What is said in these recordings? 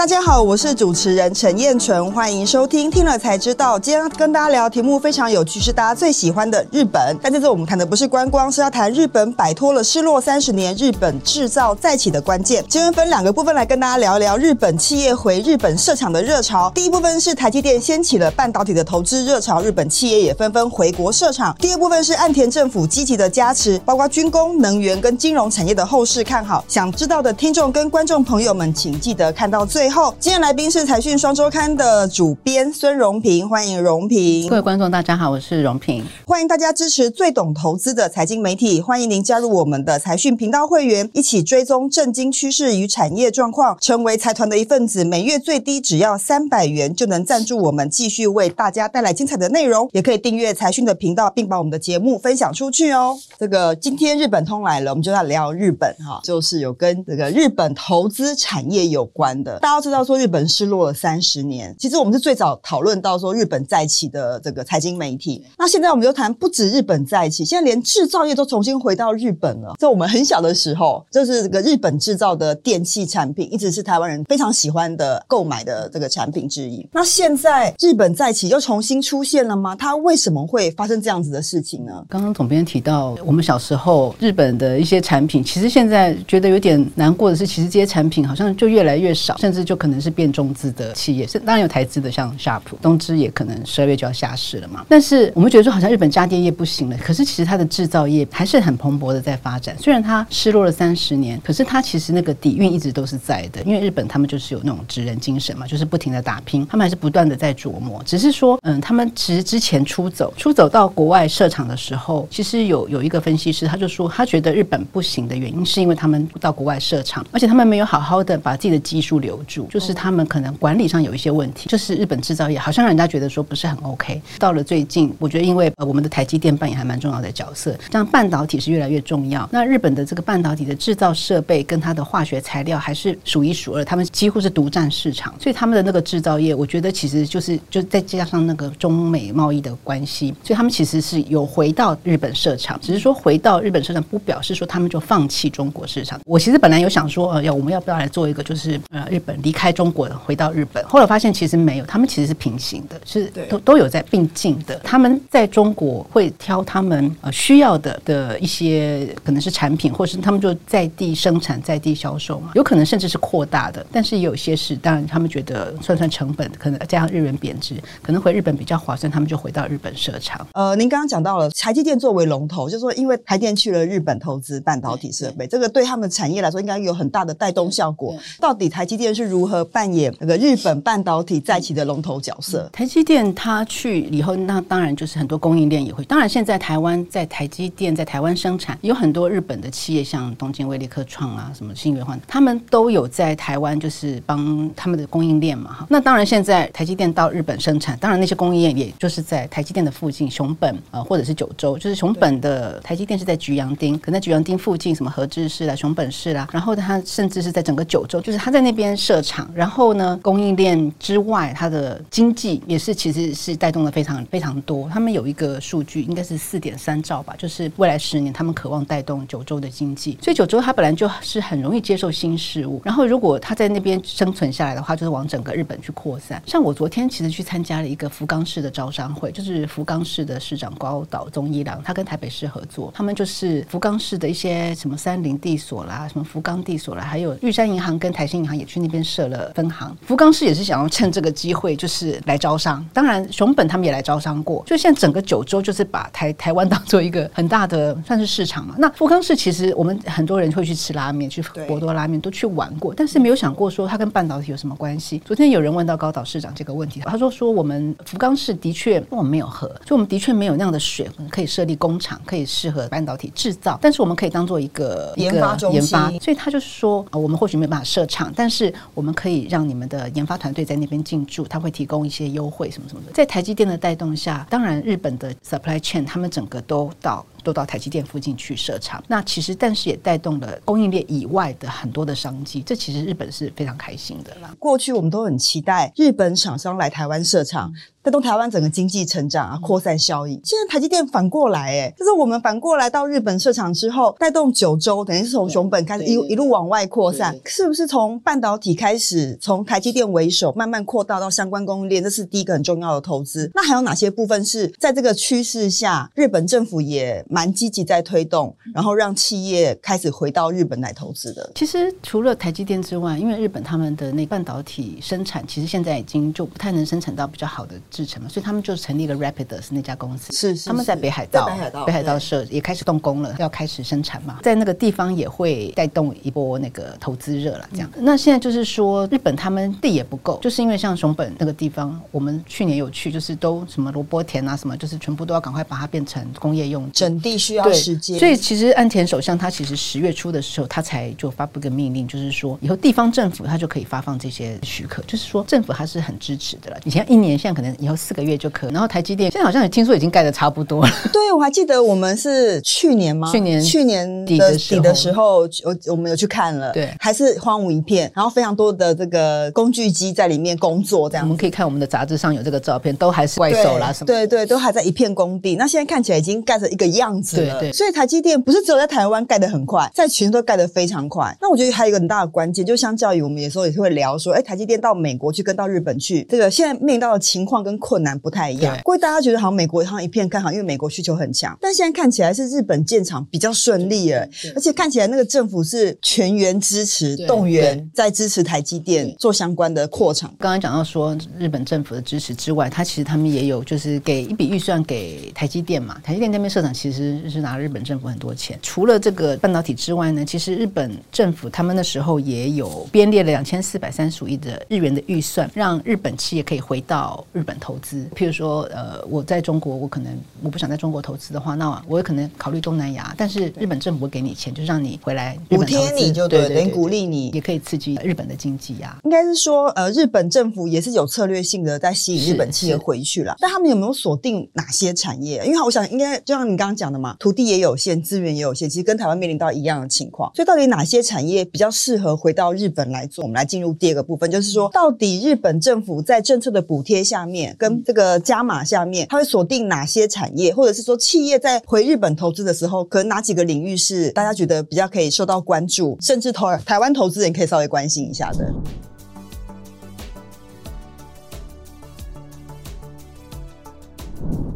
大家好，我是主持人陈燕纯，欢迎收听。听了才知道，今天跟大家聊题目非常有趣，是大家最喜欢的日本。但这次我们谈的不是观光，是要谈日本摆脱了失落三十年，日本制造再起的关键。今天分两个部分来跟大家聊一聊日本企业回日本设厂的热潮。第一部分是台积电掀起了半导体的投资热潮，日本企业也纷纷回国设厂。第二部分是岸田政府积极的加持，包括军工、能源跟金融产业的后市看好。想知道的听众跟观众朋友们，请记得看到最后。今天来宾是财讯双周刊的主编孙荣平，欢迎荣平。各位观众，大家好，我是荣平。欢迎大家支持最懂投资的财经媒体，欢迎您加入我们的财讯频道会员，一起追踪震惊趋势与产业状况，成为财团的一份子。每月最低只要三百元，就能赞助我们，继续为大家带来精彩的内容。也可以订阅财讯的频道，并把我们的节目分享出去哦。这个今天日本通来了，我们就要聊日本哈，就是有跟这个日本投资产业有关的。大家知道说。日本失落了三十年，其实我们是最早讨论到说日本再起的这个财经媒体。那现在我们就谈不止日本再起，现在连制造业都重新回到日本了。在我们很小的时候，就是这个日本制造的电器产品，一直是台湾人非常喜欢的购买的这个产品之一。那现在日本再起又重新出现了吗？它为什么会发生这样子的事情呢？刚刚总编提到，我们小时候日本的一些产品，其实现在觉得有点难过的是，其实这些产品好像就越来越少，甚至就可能是。变中资的企业是当然有台资的，像夏普、东芝也可能十二月就要下市了嘛。但是我们觉得说，好像日本家电业不行了。可是其实它的制造业还是很蓬勃的在发展。虽然它失落了三十年，可是它其实那个底蕴一直都是在的。因为日本他们就是有那种职人精神嘛，就是不停的打拼，他们还是不断的在琢磨。只是说，嗯，他们其实之前出走、出走到国外设厂的时候，其实有有一个分析师他就说，他觉得日本不行的原因是因为他们到国外设厂，而且他们没有好好的把自己的技术留住，就是。他们可能管理上有一些问题，就是日本制造业好像让人家觉得说不是很 OK。到了最近，我觉得因为呃我们的台积电扮演还蛮重要的角色，像半导体是越来越重要。那日本的这个半导体的制造设备跟它的化学材料还是数一数二，他们几乎是独占市场。所以他们的那个制造业，我觉得其实就是就再加上那个中美贸易的关系，所以他们其实是有回到日本设厂，只是说回到日本设厂不表示说他们就放弃中国市场。我其实本来有想说，呃，要我们要不要来做一个就是呃日本离开中。国回到日本，后来发现其实没有，他们其实是平行的，是都都有在并进的。他们在中国会挑他们呃需要的的一些可能是产品，或是他们就在地生产、在地销售嘛，有可能甚至是扩大的。但是有些是，当然他们觉得算算成本，可能加上日元贬值，可能回日本比较划算，他们就回到日本设厂。呃，您刚刚讲到了台积电作为龙头，就是说因为台电去了日本投资半导体设备，这个对他们产业来说应该有很大的带动效果。到底台积电是如如何？扮演那个日本半导体再起的龙头角色。台积电它去以后，那当然就是很多供应链也会。当然，现在台湾在台积电在台湾生产，有很多日本的企业，像东京威力科创啊，什么新源焕，他们都有在台湾就是帮他们的供应链嘛。哈，那当然现在台积电到日本生产，当然那些供应链也就是在台积电的附近，熊本啊，或者是九州，就是熊本的台积电是在菊阳町，可能在菊阳町附近什么和志市啦、熊本市啦，然后它甚至是在整个九州，就是它在那边设厂，然后。呢，供应链之外，它的经济也是其实是带动的非常非常多。他们有一个数据，应该是四点三兆吧，就是未来十年他们渴望带动九州的经济。所以九州它本来就是很容易接受新事物，然后如果它在那边生存下来的话，就是往整个日本去扩散。像我昨天其实去参加了一个福冈市的招商会，就是福冈市的市长高岛宗一郎，他跟台北市合作，他们就是福冈市的一些什么三菱地所啦，什么福冈地所啦，还有玉山银行跟台新银行也去那边设了。分行福冈市也是想要趁这个机会，就是来招商。当然，熊本他们也来招商过。就现在整个九州就是把台台湾当做一个很大的算是市场嘛。那福冈市其实我们很多人会去吃拉面，去博多拉面都去玩过，但是没有想过说它跟半导体有什么关系。昨天有人问到高岛市长这个问题，他说说我们福冈市的确我们没有河，就我们的确没有那样的水可以设立工厂，可以适合半导体制造。但是我们可以当做一个研发中心，所以他就是说我们或许没办法设厂，但是我们可以。让你们的研发团队在那边进驻，他会提供一些优惠什么什么的。在台积电的带动下，当然日本的 supply chain 他们整个都到都到台积电附近去设厂。那其实，但是也带动了供应链以外的很多的商机。这其实日本是非常开心的啦。过去我们都很期待日本厂商来台湾设厂。带动台湾整个经济成长啊，扩散效应。现在台积电反过来，哎，就是我们反过来到日本设厂之后，带动九州，等于是从熊本开始一一路往外扩散，是不是从半导体开始，从台积电为首，慢慢扩大到相关供应链？这是第一个很重要的投资。那还有哪些部分是在这个趋势下，日本政府也蛮积极在推动，然后让企业开始回到日本来投资的？其实除了台积电之外，因为日本他们的那半导体生产，其实现在已经就不太能生产到比较好的。制成嘛，所以他们就成立了 Rapidus 那家公司。是是，他们在北海道，北海道，北海道设也开始动工了，要开始生产嘛，在那个地方也会带动一波那个投资热了。这样，那现在就是说，日本他们地也不够，就是因为像熊本那个地方，我们去年有去，就是都什么萝卜田啊，什么就是全部都要赶快把它变成工业用，整地需要时间。所以其实安田首相他其实十月初的时候，他才就发布个命令，就是说以后地方政府他就可以发放这些许可，就是说政府他是很支持的了。以前一年，现在可能以后四个月就可以。然后台积电现在好像也听说已经盖的差不多了。对，我还记得我们是去年吗？去年去年底的底的时候，我我们有去看了，对，还是荒芜一片，然后非常多的这个工具机在里面工作，这样。我们可以看我们的杂志上有这个照片，都还是怪兽啦什么。对对，都还在一片工地。那现在看起来已经盖成一个样子了。对对。所以台积电不是只有在台湾盖的很快，在全球都盖的非常快。那我觉得还有一个很大的关键，就相较于我们有时候也是会聊说，哎，台积电到美国去跟到日本去，这个现在面临到的情况跟困难不太一样。各位大家觉得？好像美国好像一片看好，因为美国需求很强。但现在看起来是日本建厂比较顺利哎，而且看起来那个政府是全员支持、动员，在支持台积电做相关的扩厂。刚刚讲到说日本政府的支持之外，他其实他们也有就是给一笔预算给台积电嘛。台积电那边设厂其实是拿日本政府很多钱。除了这个半导体之外呢，其实日本政府他们那时候也有编列了两千四百三十五亿的日元的预算，让日本企业可以回到日本投资。譬如说，呃，我。在中国，我可能我不想在中国投资的话，那我也可能考虑东南亚。但是日本政府会给你钱，就让你回来补贴你就对，连鼓励你，也可以刺激日本的经济呀。应该是说，呃，日本政府也是有策略性的在吸引日本企业回去了。但他们有没有锁定哪些产业？因为我想，应该就像你刚刚讲的嘛，土地也有限，资源也有限，其实跟台湾面临到一样的情况。所以，到底哪些产业比较适合回到日本来做？我们来进入第二个部分，就是说，到底日本政府在政策的补贴下面，跟这个加码下面，它会锁定哪些？些产业，或者是说企业在回日本投资的时候，可能哪几个领域是大家觉得比较可以受到关注，甚至投台湾投资人可以稍微关心一下的。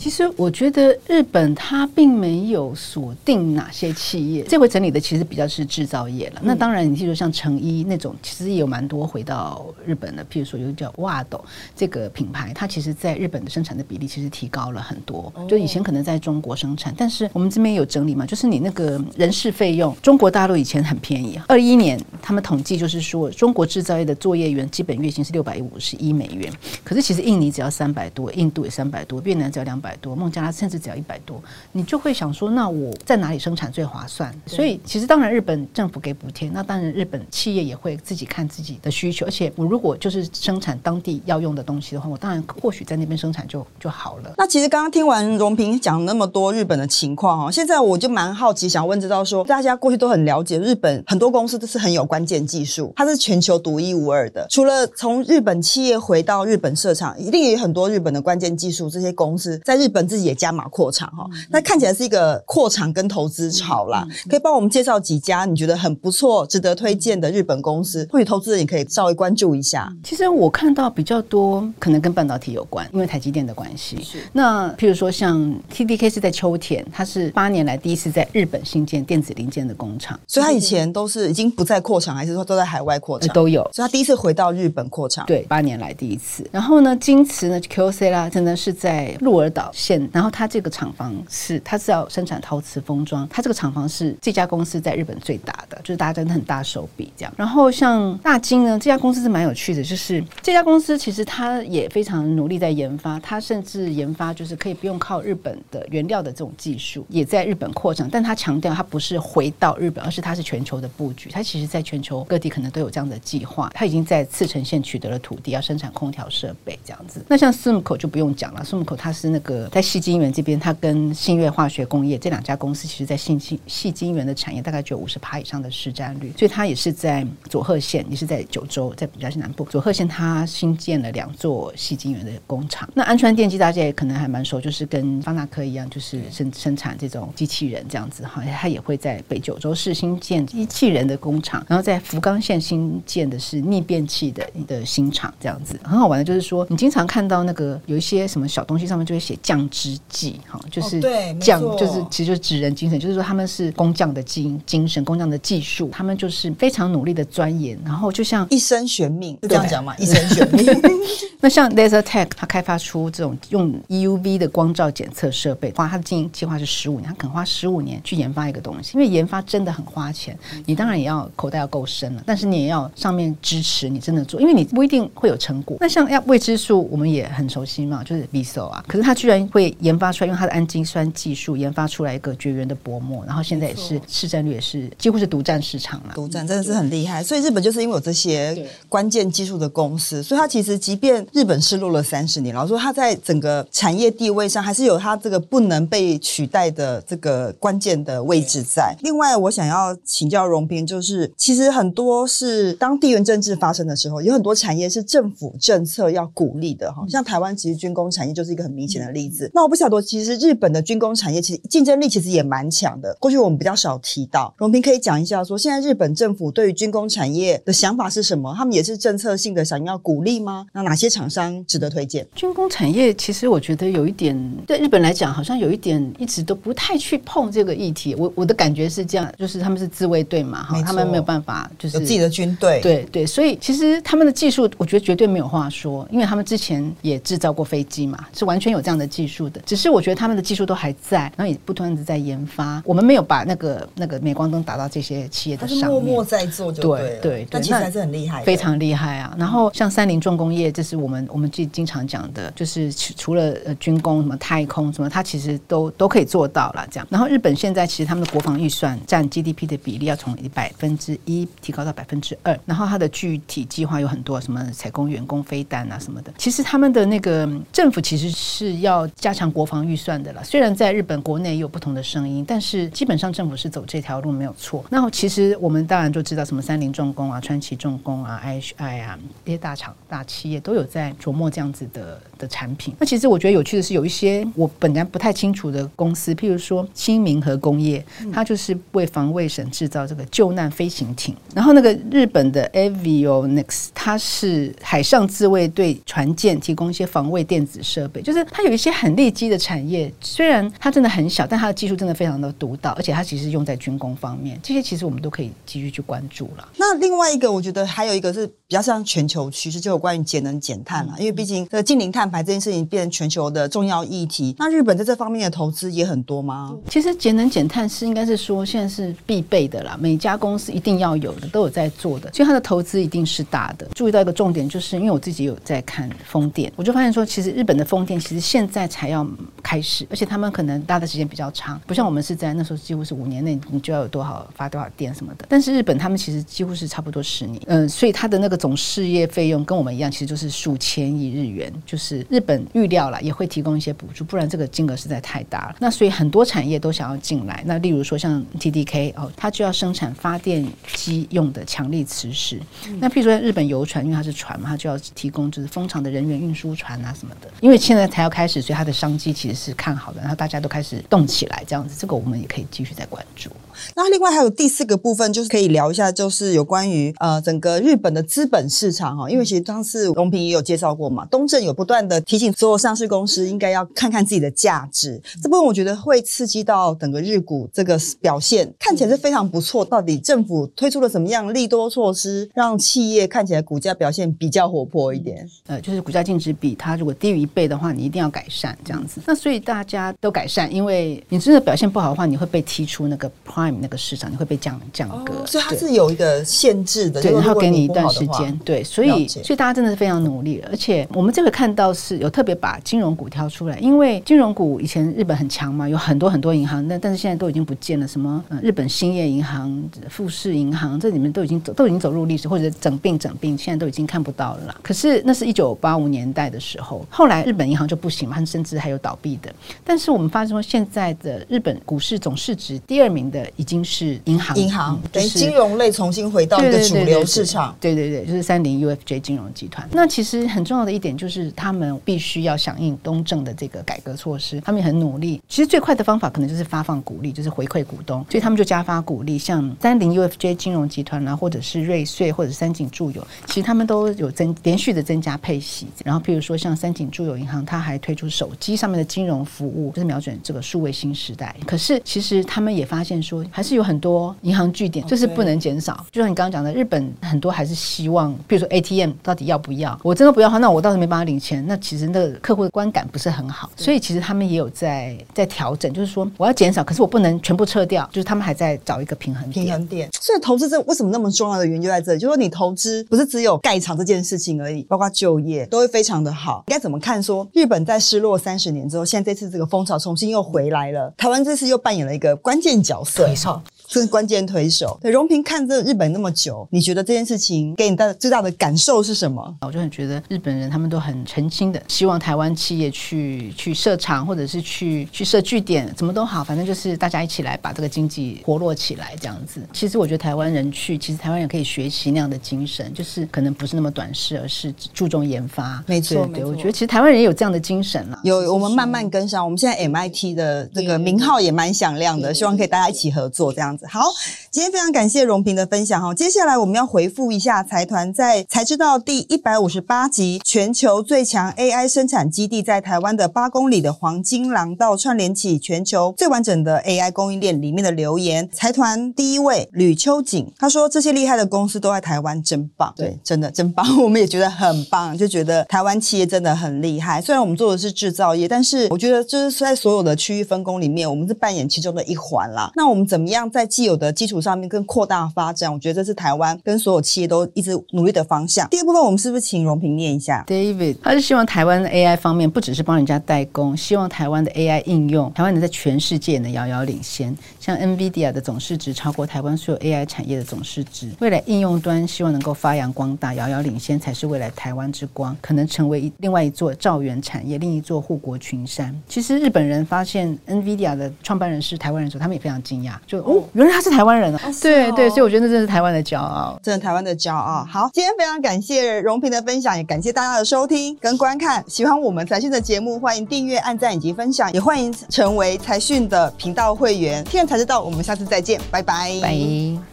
其实我觉得日本它并没有锁定哪些企业，这回整理的其实比较是制造业了。那当然，你譬如像成衣那种，其实也有蛮多回到日本的。譬如说有叫袜斗这个品牌，它其实在日本的生产的比例其实提高了很多。就以前可能在中国生产，但是我们这边有整理嘛，就是你那个人事费用，中国大陆以前很便宜。二一年他们统计就是说，中国制造业的作业员基本月薪是六百五十一美元，可是其实印尼只要三百多，印度也三百多，越南只要两百。百多，孟加拉甚至只要一百多，你就会想说，那我在哪里生产最划算？所以其实当然日本政府给补贴，那当然日本企业也会自己看自己的需求。而且我如果就是生产当地要用的东西的话，我当然或许在那边生产就就好了。那其实刚刚听完荣平讲那么多日本的情况哦，现在我就蛮好奇，想问知道说，大家过去都很了解日本很多公司都是很有关键技术，它是全球独一无二的。除了从日本企业回到日本设厂，一定也有很多日本的关键技术，这些公司在。日本自己也加码扩厂哈，那看起来是一个扩厂跟投资潮啦。可以帮我们介绍几家你觉得很不错、值得推荐的日本公司，或许投资人也可以稍微关注一下。其实我看到比较多，可能跟半导体有关，因为台积电的关系。是那譬如说像 TDK 是在秋田，它是八年来第一次在日本新建电子零件的工厂，所以它以前都是已经不在扩厂，还是说都在海外扩厂都有。所以它第一次回到日本扩厂，对，八年来第一次。然后呢，京瓷呢，QC 啦，真的是在鹿儿岛。现，然后它这个厂房是，它是要生产陶瓷封装，它这个厂房是这家公司在日本最大的，就是大家真的很大手笔这样。然后像大金呢，这家公司是蛮有趣的，就是这家公司其实它也非常努力在研发，它甚至研发就是可以不用靠日本的原料的这种技术，也在日本扩张。但它强调它不是回到日本，而是它是全球的布局。它其实在全球各地可能都有这样的计划。它已经在次城县取得了土地，要生产空调设备这样子。那像 Sumco 就不用讲了，Sumco 它是那个。在细晶圆这边，它跟信越化学工业这两家公司，其实在细晶细晶圆的产业大概就有五十趴以上的市占率，所以它也是在佐贺县，也是在九州，在比较是南部。佐贺县它新建了两座细晶圆的工厂。那安川电机大家也可能还蛮熟，就是跟方纳科一样，就是生生产这种机器人这样子哈，它也会在北九州市新建机器人的工厂，然后在福冈县新建的是逆变器的的新厂这样子。很好玩的就是说，你经常看到那个有一些什么小东西上面就会写匠之技哈，就是匠，就是其实就是职人精神，就是说他们是工匠的精精神，工匠的技术，他们就是非常努力的钻研，然后就像一生悬命，是这样讲嘛？一生悬命。那像 Laser Tech，它开发出这种用 EUV 的光照检测设备，花它的经营计划是十五年，它可能花十五年去研发一个东西，因为研发真的很花钱，你当然也要口袋要够深了，但是你也要上面支持你真的做，因为你不一定会有成果。那像要未知数，我们也很熟悉嘛，就是 VISO 啊，可是它居然会研发出来，用它的氨基酸技术研发出来一个绝缘的薄膜，然后现在也是市占率也是几乎是独占市场了，独占真的是很厉害。所以日本就是因为有这些关键技术的公司，所以它其实即便日本失落了三十年，然后说它在整个产业地位上还是有它这个不能被取代的这个关键的位置在。另外，我想要请教荣平，就是其实很多是当地缘政治发生的时候，有很多产业是政府政策要鼓励的哈，像台湾其实军工产业就是一个很明显的例子。那我不晓得，其实日本的军工产业其实竞争力其实也蛮强的。过去我们比较少提到，荣平可以讲一下，说现在日本政府对于军工产业的想法是什么？他们也是政策性的想要鼓励吗？那哪些厂商值得推荐？军工产业其实我觉得有一点，对日本来讲，好像有一点一直都不太去碰这个议题。我我的感觉是这样，就是他们是自卫队嘛，哈，他们没有办法，就是有自己的军队，对对，所以其实他们的技术，我觉得绝对没有话说，因为他们之前也制造过飞机嘛，是完全有这样的技术的。只是我觉得他们的技术都还在，然后也不断的在研发。我们没有把那个那个镁光灯打到这些企业的上面，默默在做，就对对，那其实还是很厉害，非常厉害啊。然后像三菱重工业，这是我们我们最经常讲的，就是除了呃军工什么太空什么，它其实都都可以做到了这样。然后日本现在其实他们的国防预算占 GDP 的比例要从百分之一提高到百分之二，然后它的具体计划有很多，什么采购员工飞弹啊什么的。其实他们的那个政府其实是要加强国防预算的了。虽然在日本国内有不同的声音，但是基本上政府是走这条路没有错。那其实我们当然就知道什么三菱重工啊、川崎重工啊、IHI 啊这些大厂大企业都有在琢磨这样子的的产品。那其实我觉得有趣的是，有一些我本来不太清楚的公司，譬如说新明和工业，它就是为防卫省制造这个救难飞行艇。然后那个日本的 Avionics，它是海上自卫队船舰提供一些防卫电子设备，就是它有一些很利基的产业。虽然它真的很小，但它的技术真的非常的独到，而且它其实用在军工方面。这些其实我们都可以继续去关注了。那另外一个，我觉得还有一个是比较像全球趋势，就有关于节能减碳了。因为毕竟这个近零碳排这件事情变成全球的重要议题。那日本在这方面的投资也很多吗？其实节能减碳是应该是说现在是必备的啦，每家公司一定要有的，都有在做的，所以它的投资一定是大的。注意到一个重点，就是因为我自己有在看风电，我就发现说，其实日本的风电其实现在才要开始，而且他们可能搭的时间比较长，不像我们是在那时候几乎是五年内你就要有多少发多少电什么的。但是日本他们其实几乎是差不多十年，嗯，所以他的那个总事业费用跟我们一样，其实就是数千亿日元，就是日本预料了也会提供一些补助，不然这个金额实在太大了。那所以很多产业都想要进来，那例如说像 TDK 哦，它就要生产发电机用的强力磁石。那譬如说日本游船，因为它是船嘛，它就要提供就是风场的人员运输船啊什么的。因为现在才要开始，所以它的商机其实是看好的，然后大家都开始动起来，这样子，这个我们也可以继续再关注。那另外还有第四个部分，就是可以聊一下，就是有关于呃整个日本的资本市场哈，因为其实当时荣平也有介绍过嘛，东正有不断的提醒所有上市公司应该要看看自己的价值，这部分我觉得会刺激到整个日股这个表现，看起来是非常不错。到底政府推出了什么样利多措施，让企业看起来股价表现比较活泼一点？呃，就是股价净值比，它如果低于一倍的话，你一定要改善这样子。那所以大家都改善，因为你真的表现不好的话，你会被踢出那个 Prime 那个市场，你会被降降格。所以它是有一个限制的，对，然后给你一段时间。对，所以所以大家真的是非常努力，而且我们这个看到是有特别把金融股挑出来，因为金融股以前日本很强嘛，有很多很多银行，但但是现在都已经不见了。什么日本兴业银行、富士银行，这里面都已经走都已经走入历史，或者整并整并，现在都已经看不到了啦。可是那是一九八五年代的时候，后来日本银行就不行嘛，很甚至还有倒闭的。但是我们发现说，现在的日本股市总市值第二名的已经是银行，银行等于就是金融类重新回到一个主流市场。对对对，就是三菱 UFJ 金融集团。那其实很重要的一点就是，他们必须要响应东正的这个改革措施，他们也很努力。其实最快的方法可能就是发放股利，就是回馈股东，所以他们就加发股利，像三菱 UFJ 金融集团啦、或者是瑞穗或者三井住友，其实他们都有增连续的增加配息。然后譬如说像三井住友银行，它还推出手机上面的金融服务，就是瞄准这个数位新时代。可是其实他们也发现说，还是有很多银行据点就是不能减少。就像你刚刚讲的，日本很多还是希望，比如说 ATM 到底要不要？我真的不要的话，那我倒是没办法领钱。那其实那个客户的观感不是很好，所以其实他们也有在在调整，就是说我要减少，可是我不能全部撤掉，就是他们还在找一个平衡点。平衡点，所以投资这为什么那么重要的原因就在这里，就是说你投资不是只有盖厂这件事情而已，包括就业都会非常的好。应该怎么看说？日本在失落三十年之后，现在这次这个风潮重新又回来了，台湾这次又扮演了一个关键角色，没错。是关键推手。对，荣平看这日本那么久，你觉得这件事情给你的最大的感受是什么？我就很觉得日本人他们都很诚心的，希望台湾企业去去设厂，或者是去去设据点，怎么都好，反正就是大家一起来把这个经济活络起来这样子。其实我觉得台湾人去，其实台湾人可以学习那样的精神，就是可能不是那么短视，而是注重研发。没错对我觉得其实台湾人也有这样的精神啦。有，我们慢慢跟上。我们现在 MIT 的这个名号也蛮响亮的，希望可以大家一起合作这样子。好，今天非常感谢荣平的分享哈。接下来我们要回复一下财团在才知道第一百五十八集全球最强 AI 生产基地在台湾的八公里的黄金廊道串联起全球最完整的 AI 供应链里面的留言。财团第一位吕秋瑾他说：“这些厉害的公司都在台湾，真棒。”对，真的真棒，我们也觉得很棒，就觉得台湾企业真的很厉害。虽然我们做的是制造业，但是我觉得就是在所有的区域分工里面，我们是扮演其中的一环啦。那我们怎么样在既有的基础上面更扩大发展？我觉得这是台湾跟所有企业都一直努力的方向。第二部分，我们是不是请荣平念一下？David，他是希望台湾的 AI 方面不只是帮人家代工，希望台湾的 AI 应用，台湾能在全世界能遥遥领先。像 NVIDIA 的总市值超过台湾所有 AI 产业的总市值，未来应用端希望能够发扬光大，遥遥领先才是未来台湾之光，可能成为另外一座兆元产业，另一座护国群山。其实日本人发现 NVIDIA 的创办人是台湾人的时候，他们也非常惊讶，就哦，原来他是台湾人啊！对对，所以我觉得那真的是台湾的骄傲。真的台湾的骄傲。好，今天非常感谢荣平的分享，也感谢大家的收听跟观看。喜欢我们财讯的节目，欢迎订阅、按赞以及分享，也欢迎成为财讯的频道会员。听了才知道，我们下次再见，拜拜。拜。